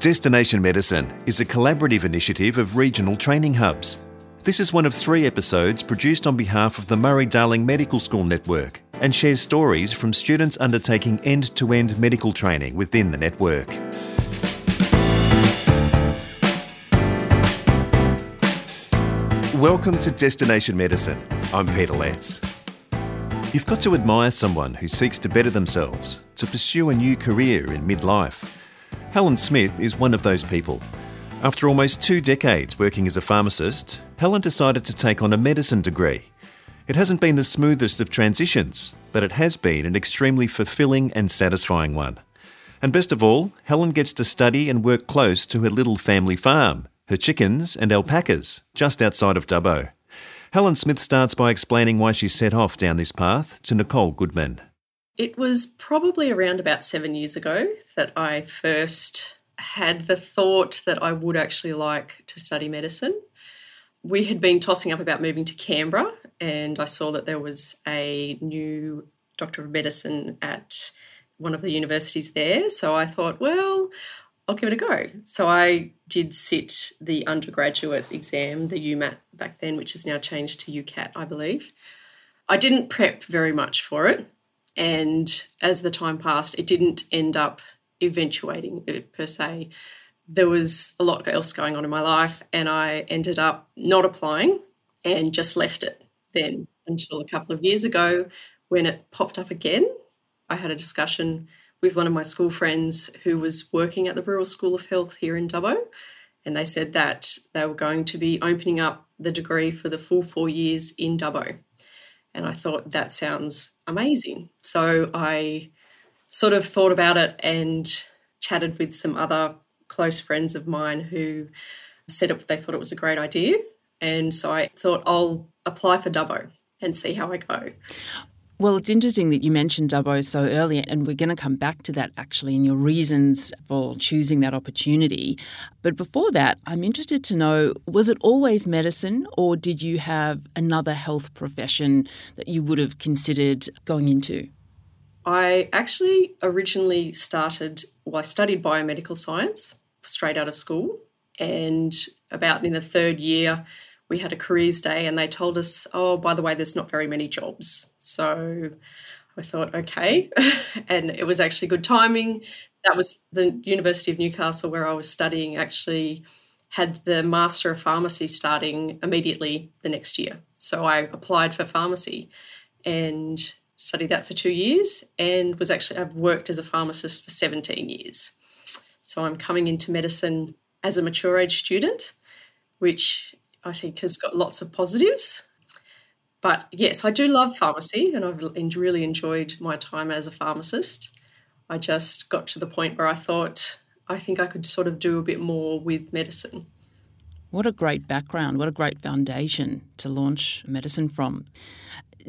Destination Medicine is a collaborative initiative of regional training hubs. This is one of three episodes produced on behalf of the Murray Darling Medical School Network and shares stories from students undertaking end to end medical training within the network. Welcome to Destination Medicine. I'm Peter Lance. You've got to admire someone who seeks to better themselves, to pursue a new career in midlife. Helen Smith is one of those people. After almost two decades working as a pharmacist, Helen decided to take on a medicine degree. It hasn't been the smoothest of transitions, but it has been an extremely fulfilling and satisfying one. And best of all, Helen gets to study and work close to her little family farm, her chickens and alpacas, just outside of Dubbo. Helen Smith starts by explaining why she set off down this path to Nicole Goodman. It was probably around about seven years ago that I first had the thought that I would actually like to study medicine. We had been tossing up about moving to Canberra, and I saw that there was a new Doctor of Medicine at one of the universities there. So I thought, well, I'll give it a go. So I did sit the undergraduate exam, the UMAT back then, which has now changed to UCAT, I believe. I didn't prep very much for it. And as the time passed, it didn't end up eventuating uh, per se. There was a lot else going on in my life, and I ended up not applying and just left it then until a couple of years ago when it popped up again. I had a discussion with one of my school friends who was working at the Rural School of Health here in Dubbo, and they said that they were going to be opening up the degree for the full four years in Dubbo. And I thought that sounds amazing. So I sort of thought about it and chatted with some other close friends of mine who said it, they thought it was a great idea. And so I thought I'll apply for Dubbo and see how I go. Well, it's interesting that you mentioned Dubbo so early, and we're going to come back to that actually in your reasons for choosing that opportunity. But before that, I'm interested to know was it always medicine, or did you have another health profession that you would have considered going into? I actually originally started, well, I studied biomedical science straight out of school. And about in the third year, we had a careers day and they told us, oh, by the way, there's not very many jobs. So I thought, okay. and it was actually good timing. That was the University of Newcastle where I was studying, actually had the Master of Pharmacy starting immediately the next year. So I applied for pharmacy and studied that for two years and was actually, I've worked as a pharmacist for 17 years. So I'm coming into medicine as a mature age student, which I think has got lots of positives. But yes, I do love pharmacy and I've really enjoyed my time as a pharmacist. I just got to the point where I thought I think I could sort of do a bit more with medicine. What a great background, what a great foundation to launch medicine from.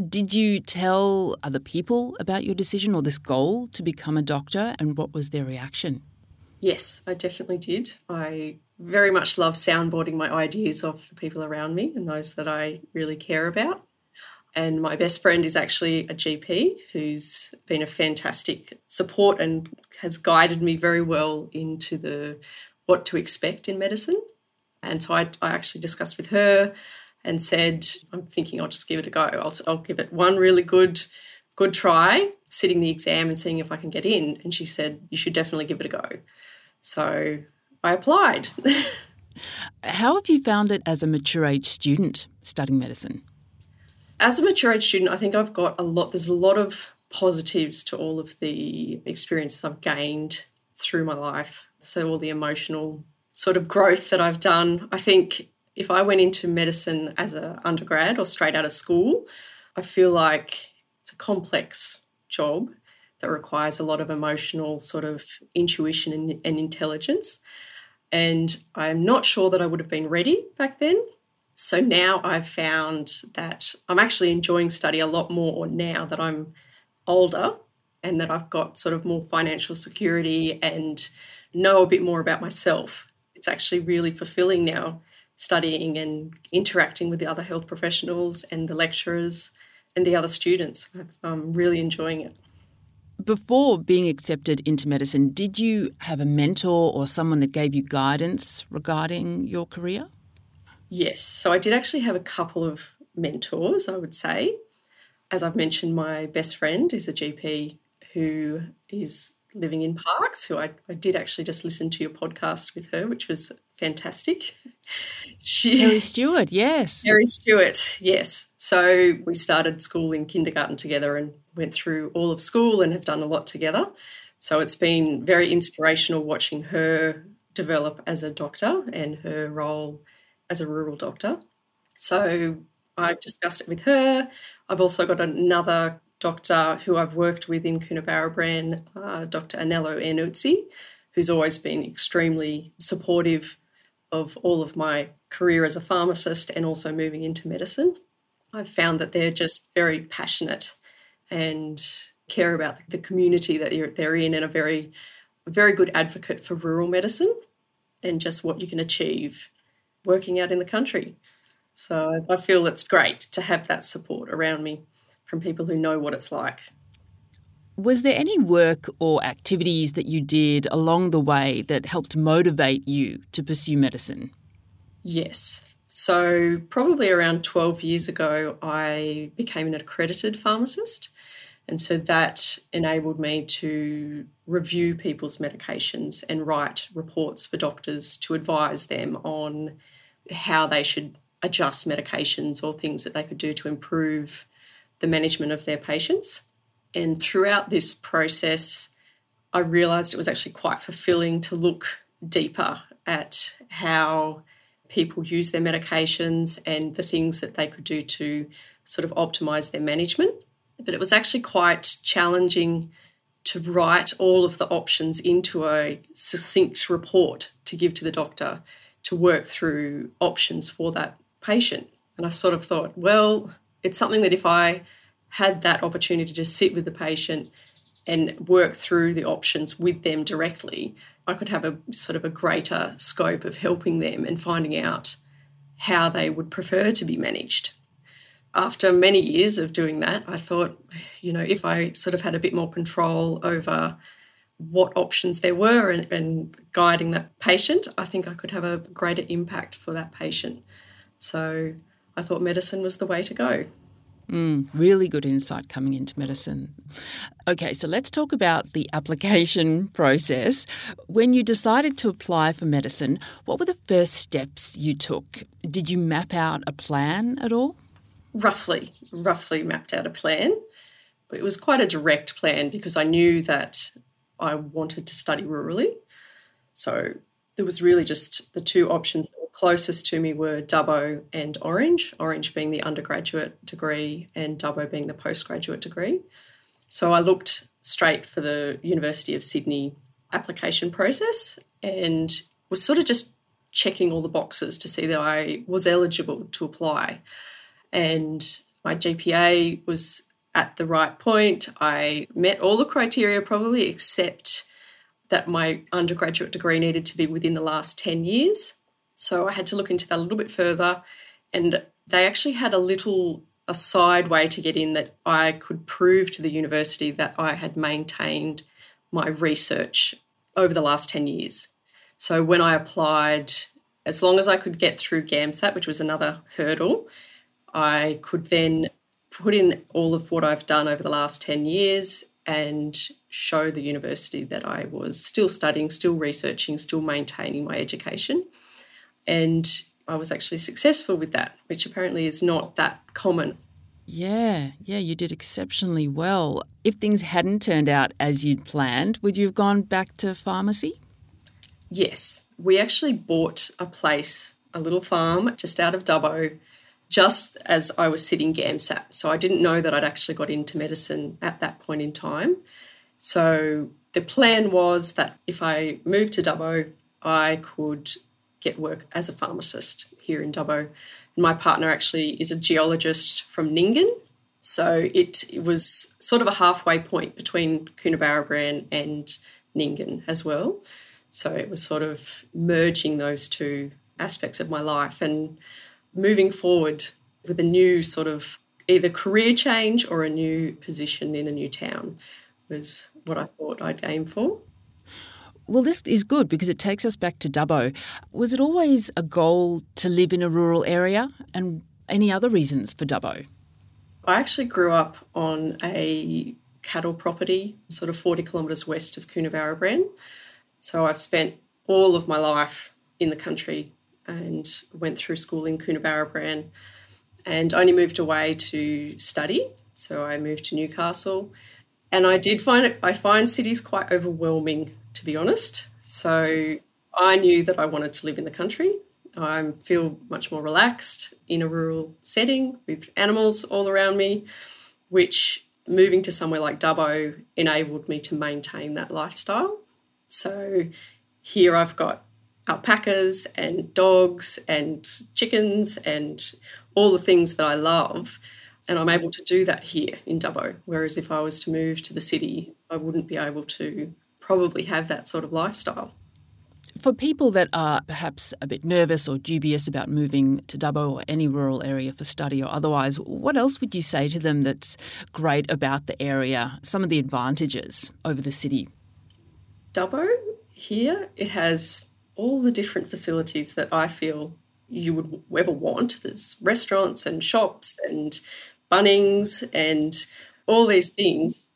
Did you tell other people about your decision or this goal to become a doctor and what was their reaction? Yes, I definitely did. I very much love soundboarding my ideas of the people around me and those that I really care about. And my best friend is actually a GP who's been a fantastic support and has guided me very well into the what to expect in medicine. And so I, I actually discussed with her and said, I'm thinking I'll just give it a go. I'll, I'll give it one really good good try, sitting the exam and seeing if I can get in. And she said, You should definitely give it a go. So I applied. How have you found it as a mature age student studying medicine? As a mature age student, I think I've got a lot, there's a lot of positives to all of the experiences I've gained through my life. So, all the emotional sort of growth that I've done. I think if I went into medicine as an undergrad or straight out of school, I feel like it's a complex job that requires a lot of emotional sort of intuition and, and intelligence. And I'm not sure that I would have been ready back then. So now I've found that I'm actually enjoying study a lot more now that I'm older and that I've got sort of more financial security and know a bit more about myself. It's actually really fulfilling now studying and interacting with the other health professionals and the lecturers and the other students. I'm um, really enjoying it. Before being accepted into medicine, did you have a mentor or someone that gave you guidance regarding your career? Yes. So I did actually have a couple of mentors, I would say. As I've mentioned, my best friend is a GP who is living in Parkes, who I, I did actually just listen to your podcast with her, which was fantastic. She, Mary Stewart, yes. Mary Stewart, yes. So we started school in kindergarten together and went through all of school and have done a lot together. So it's been very inspirational watching her develop as a doctor and her role as a rural doctor. So I've discussed it with her. I've also got another doctor who I've worked with in Coonabarabran, uh, Dr. Aniello Iannuzzi, who's always been extremely supportive of all of my career as a pharmacist and also moving into medicine. I've found that they're just very passionate and care about the community that they're in and a very, very good advocate for rural medicine and just what you can achieve working out in the country. So I feel it's great to have that support around me from people who know what it's like. Was there any work or activities that you did along the way that helped motivate you to pursue medicine? Yes. So, probably around 12 years ago, I became an accredited pharmacist. And so that enabled me to review people's medications and write reports for doctors to advise them on how they should adjust medications or things that they could do to improve the management of their patients. And throughout this process, I realised it was actually quite fulfilling to look deeper at how people use their medications and the things that they could do to sort of optimise their management. But it was actually quite challenging to write all of the options into a succinct report to give to the doctor to work through options for that patient. And I sort of thought, well, it's something that if I had that opportunity to sit with the patient and work through the options with them directly, I could have a sort of a greater scope of helping them and finding out how they would prefer to be managed. After many years of doing that, I thought, you know, if I sort of had a bit more control over what options there were and, and guiding that patient, I think I could have a greater impact for that patient. So I thought medicine was the way to go. Mm, really good insight coming into medicine. Okay, so let's talk about the application process. When you decided to apply for medicine, what were the first steps you took? Did you map out a plan at all? Roughly, roughly mapped out a plan. It was quite a direct plan because I knew that I wanted to study rurally. So there was really just the two options that were closest to me were Dubbo and Orange, Orange being the undergraduate degree and Dubbo being the postgraduate degree. So I looked straight for the University of Sydney application process and was sort of just checking all the boxes to see that I was eligible to apply. And my GPA was at the right point. I met all the criteria probably except that my undergraduate degree needed to be within the last 10 years. So I had to look into that a little bit further. And they actually had a little a side way to get in that I could prove to the university that I had maintained my research over the last 10 years. So when I applied, as long as I could get through GAMSAT, which was another hurdle, I could then put in all of what I've done over the last 10 years and show the university that I was still studying, still researching, still maintaining my education. And I was actually successful with that, which apparently is not that common. Yeah, yeah, you did exceptionally well. If things hadn't turned out as you'd planned, would you have gone back to pharmacy? Yes, we actually bought a place, a little farm just out of Dubbo, just as I was sitting GAMSAT. So I didn't know that I'd actually got into medicine at that point in time. So the plan was that if I moved to Dubbo, I could get work as a pharmacist here in Dubbo. My partner actually is a geologist from Nyngan. So it, it was sort of a halfway point between Coonabarabran and Nyngan as well. So it was sort of merging those two aspects of my life. And moving forward with a new sort of either career change or a new position in a new town was what I thought I'd aim for. Well, this is good because it takes us back to Dubbo. Was it always a goal to live in a rural area and any other reasons for Dubbo? I actually grew up on a cattle property, sort of 40 kilometres west of Coonabarabran. So I've spent all of my life in the country and went through school in Coonabarabran and only moved away to study. So I moved to Newcastle and I did find it, I find cities quite overwhelming, to be honest. So I knew that I wanted to live in the country. I feel much more relaxed in a rural setting with animals all around me, which moving to somewhere like Dubbo enabled me to maintain that lifestyle. So here I've got alpacas and dogs and chickens and all the things that I love. And I'm able to do that here in Dubbo. Whereas if I was to move to the city, I wouldn't be able to probably have that sort of lifestyle. For people that are perhaps a bit nervous or dubious about moving to Dubbo or any rural area for study or otherwise, what else would you say to them that's great about the area, some of the advantages over the city? Dubbo here, it has all the different facilities that I feel you would ever want. There's restaurants and shops and Bunnings and all these things.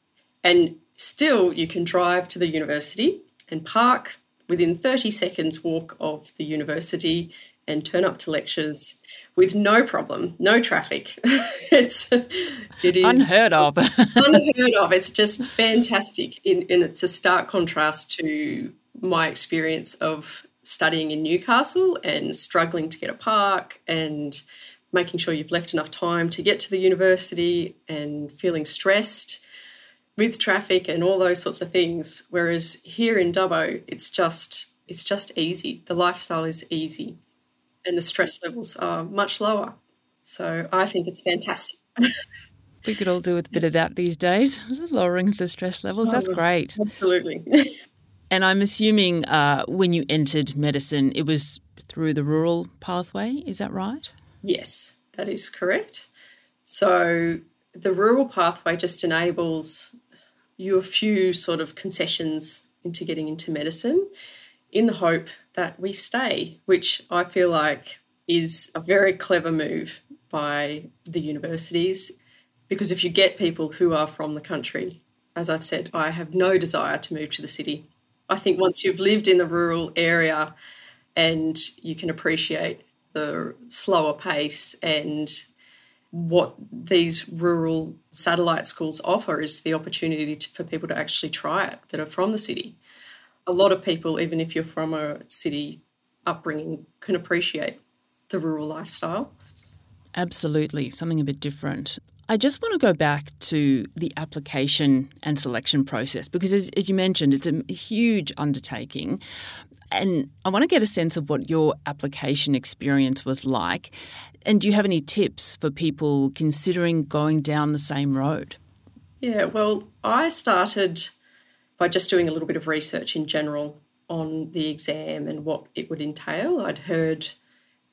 And still, you can drive to the university and park within 30 seconds walk of the university and turn up to lectures with no problem, no traffic. it's it is unheard of. unheard of. It's just fantastic, in, and it's a stark contrast to my experience of studying in Newcastle and struggling to get a park and making sure you've left enough time to get to the university and feeling stressed with traffic and all those sorts of things. Whereas here in Dubbo, it's just it's just easy. The lifestyle is easy, and the stress levels are much lower. So I think it's fantastic. we could all do with a bit of that these days, lowering the stress levels. Oh, That's oh, great. Absolutely. and I'm assuming uh, when you entered medicine, it was through the rural pathway. Is that right? Yes, that is correct. So the rural pathway just enables you a few sort of concessions into getting into medicine in the hope that we stay, which I feel like is a very clever move by the universities. Because if you get people who are from the country, as I've said, I have no desire to move to the city. I think once you've lived in the rural area and you can appreciate the slower pace and what these rural satellite schools offer is the opportunity to, for people to actually try it that are from the city. A lot of people, even if you're from a city upbringing, can appreciate the rural lifestyle. Absolutely, something a bit different. I just want to go back to the application and selection process because, as, as, you mentioned, it's a huge undertaking. And I want to get a sense of what your application experience was like and do you have any tips for people considering going down the same road? Yeah, well, I started by just doing a little bit of research in general on the exam and what it would entail. I'd heard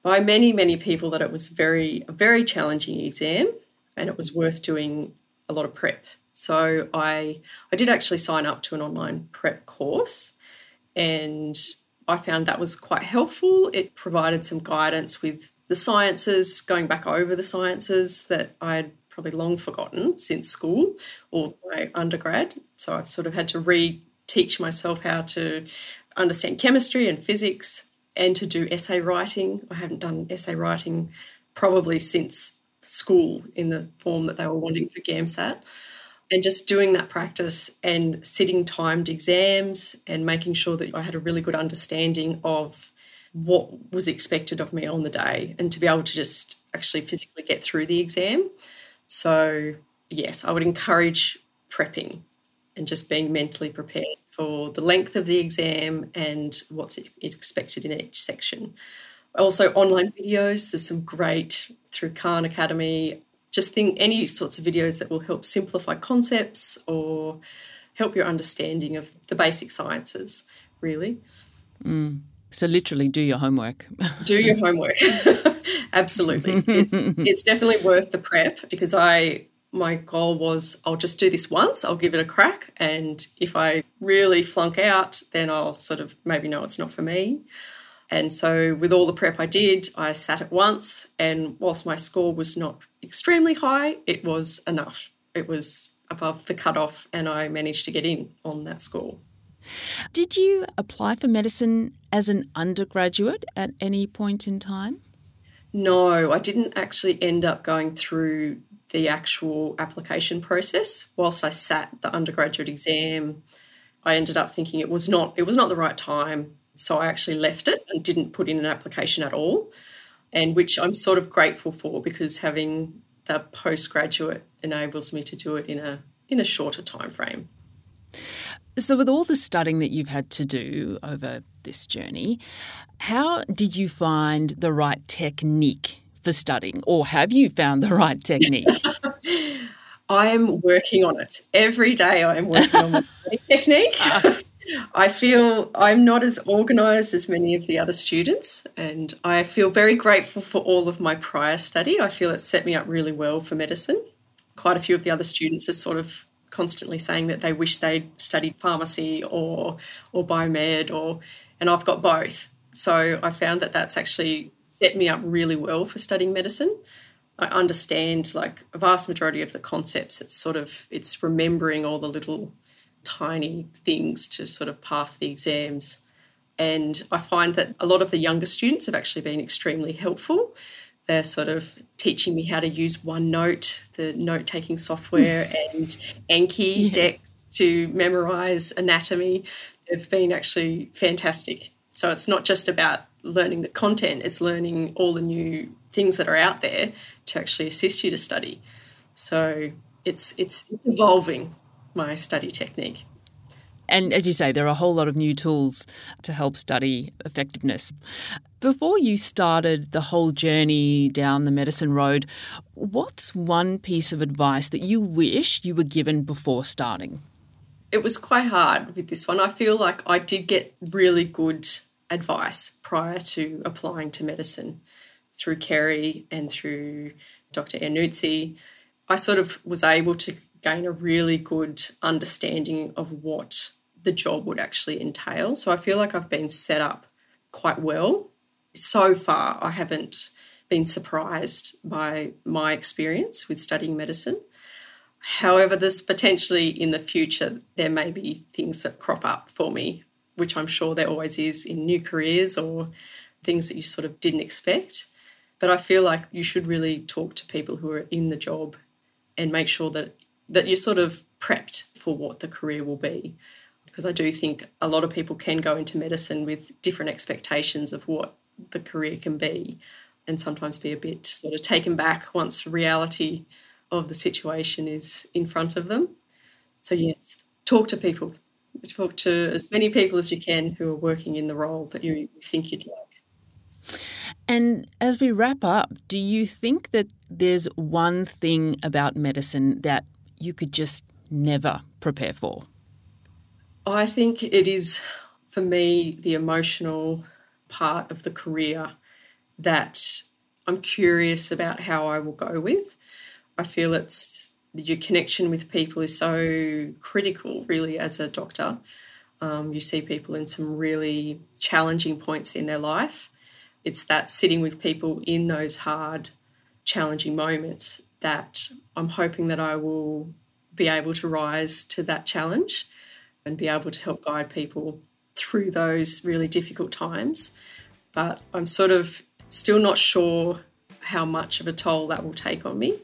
by many, many people that it was very a very challenging exam and it was worth doing a lot of prep. So I I did actually sign up to an online prep course and I found that was quite helpful. It provided some guidance with the sciences, going back over the sciences that I'd probably long forgotten since school or my undergrad. So I've sort of had to re-teach myself how to understand chemistry and physics and to do essay writing. I haven't done essay writing probably since school in the form that they were wanting for GAMSAT. And just doing that practice and sitting timed exams and making sure that I had a really good understanding of what was expected of me on the day and to be able to just actually physically get through the exam. So, yes, I would encourage prepping and just being mentally prepared for the length of the exam and what's expected in each section. Also, online videos, there's some great through Khan Academy. Just think any sorts of videos that will help simplify concepts or help your understanding of the basic sciences, really. Mm. So literally, do your homework. do your homework. Absolutely, it's, it's definitely worth the prep because I my goal was I'll just do this once, I'll give it a crack. And if I really flunk out, then I'll sort of maybe know it's not for me. And so, with all the prep I did, I sat it once. And whilst my score was not extremely high, it was enough. It was above the cutoff, and I managed to get in on that score. Did you apply for medicine as an undergraduate at any point in time? No, I didn't actually end up going through the actual application process. Whilst I sat the undergraduate exam, I ended up thinking it was not it was not the right time. So I actually left it and didn't put in an application at all. And which I'm sort of grateful for because having the postgraduate enables me to do it in a in a shorter time frame. So with all the studying that you've had to do over this journey, how did you find the right technique for studying, or have you found the right technique? I'm working on it. Every day I am working on my technique. Ah. I feel I'm not as organised as many of the other students, and I feel very grateful for all of my prior study. I feel it set me up really well for medicine. Quite a few of the other students are sort of constantly saying that they wish they'd studied pharmacy or or biomed or and I've got both. So I found that that's actually set me up really well for studying medicine. I understand like a vast majority of the concepts. It's sort of it's remembering all the little tiny things to sort of pass the exams. And I find that a lot of the younger students have actually been extremely helpful. They're sort of teaching me how to use OneNote, the note taking software, and Anki yeah. decks to memorize anatomy. They've been actually fantastic. So it's not just about learning the content, it's learning all the new things that are out there to actually assist you to study. So it's it's it's evolving my study technique. And as you say, there are a whole lot of new tools to help study effectiveness. Before you started the whole journey down the medicine road, what's one piece of advice that you wish you were given before starting? It was quite hard with this one. I feel like I did get really good advice prior to applying to medicine through Kerry and through Dr. Iannuzzi. I sort of was able to gain a really good understanding of what the job would actually entail. So I feel like I've been set up quite well. So far, I haven't been surprised by my experience with studying medicine. However, there's potentially in the future, there may be things that crop up for me which I'm sure there always is in new careers or things that you sort of didn't expect. But I feel like you should really talk to people who are in the job and make sure that that you're sort of prepped for what the career will be. Because I do think a lot of people can go into medicine with different expectations of what the career can be and sometimes be a bit sort of taken back once reality of the situation is in front of them. So, yes, talk to people, talk to as many people as you can who are working in the role that you think you'd like. And as we wrap up, do you think that there's one thing about medicine that you could just never prepare for? I think it is, for me, the emotional part of the career that I'm curious about how I will go with. I feel it's your connection with people is so critical, really, as a doctor. Um, you see people in some really challenging points in their life. It's that sitting with people in those hard, challenging moments that I'm hoping that I will be able to rise to that challenge and be able to help guide people through those really difficult times. But I'm sort of still not sure how much of a toll that will take on me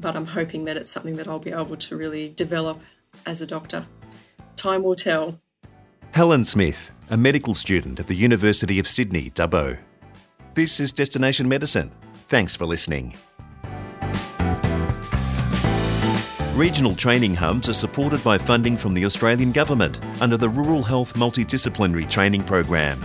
but I'm hoping that it's something that I'll be able to really develop as a doctor. Time will tell. Helen Smith, a medical student at the University of Sydney, Dubbo. This is Destination Medicine. Thanks for listening. Regional training hubs are supported by funding from the Australian Government under the Rural Health Multidisciplinary Training Program.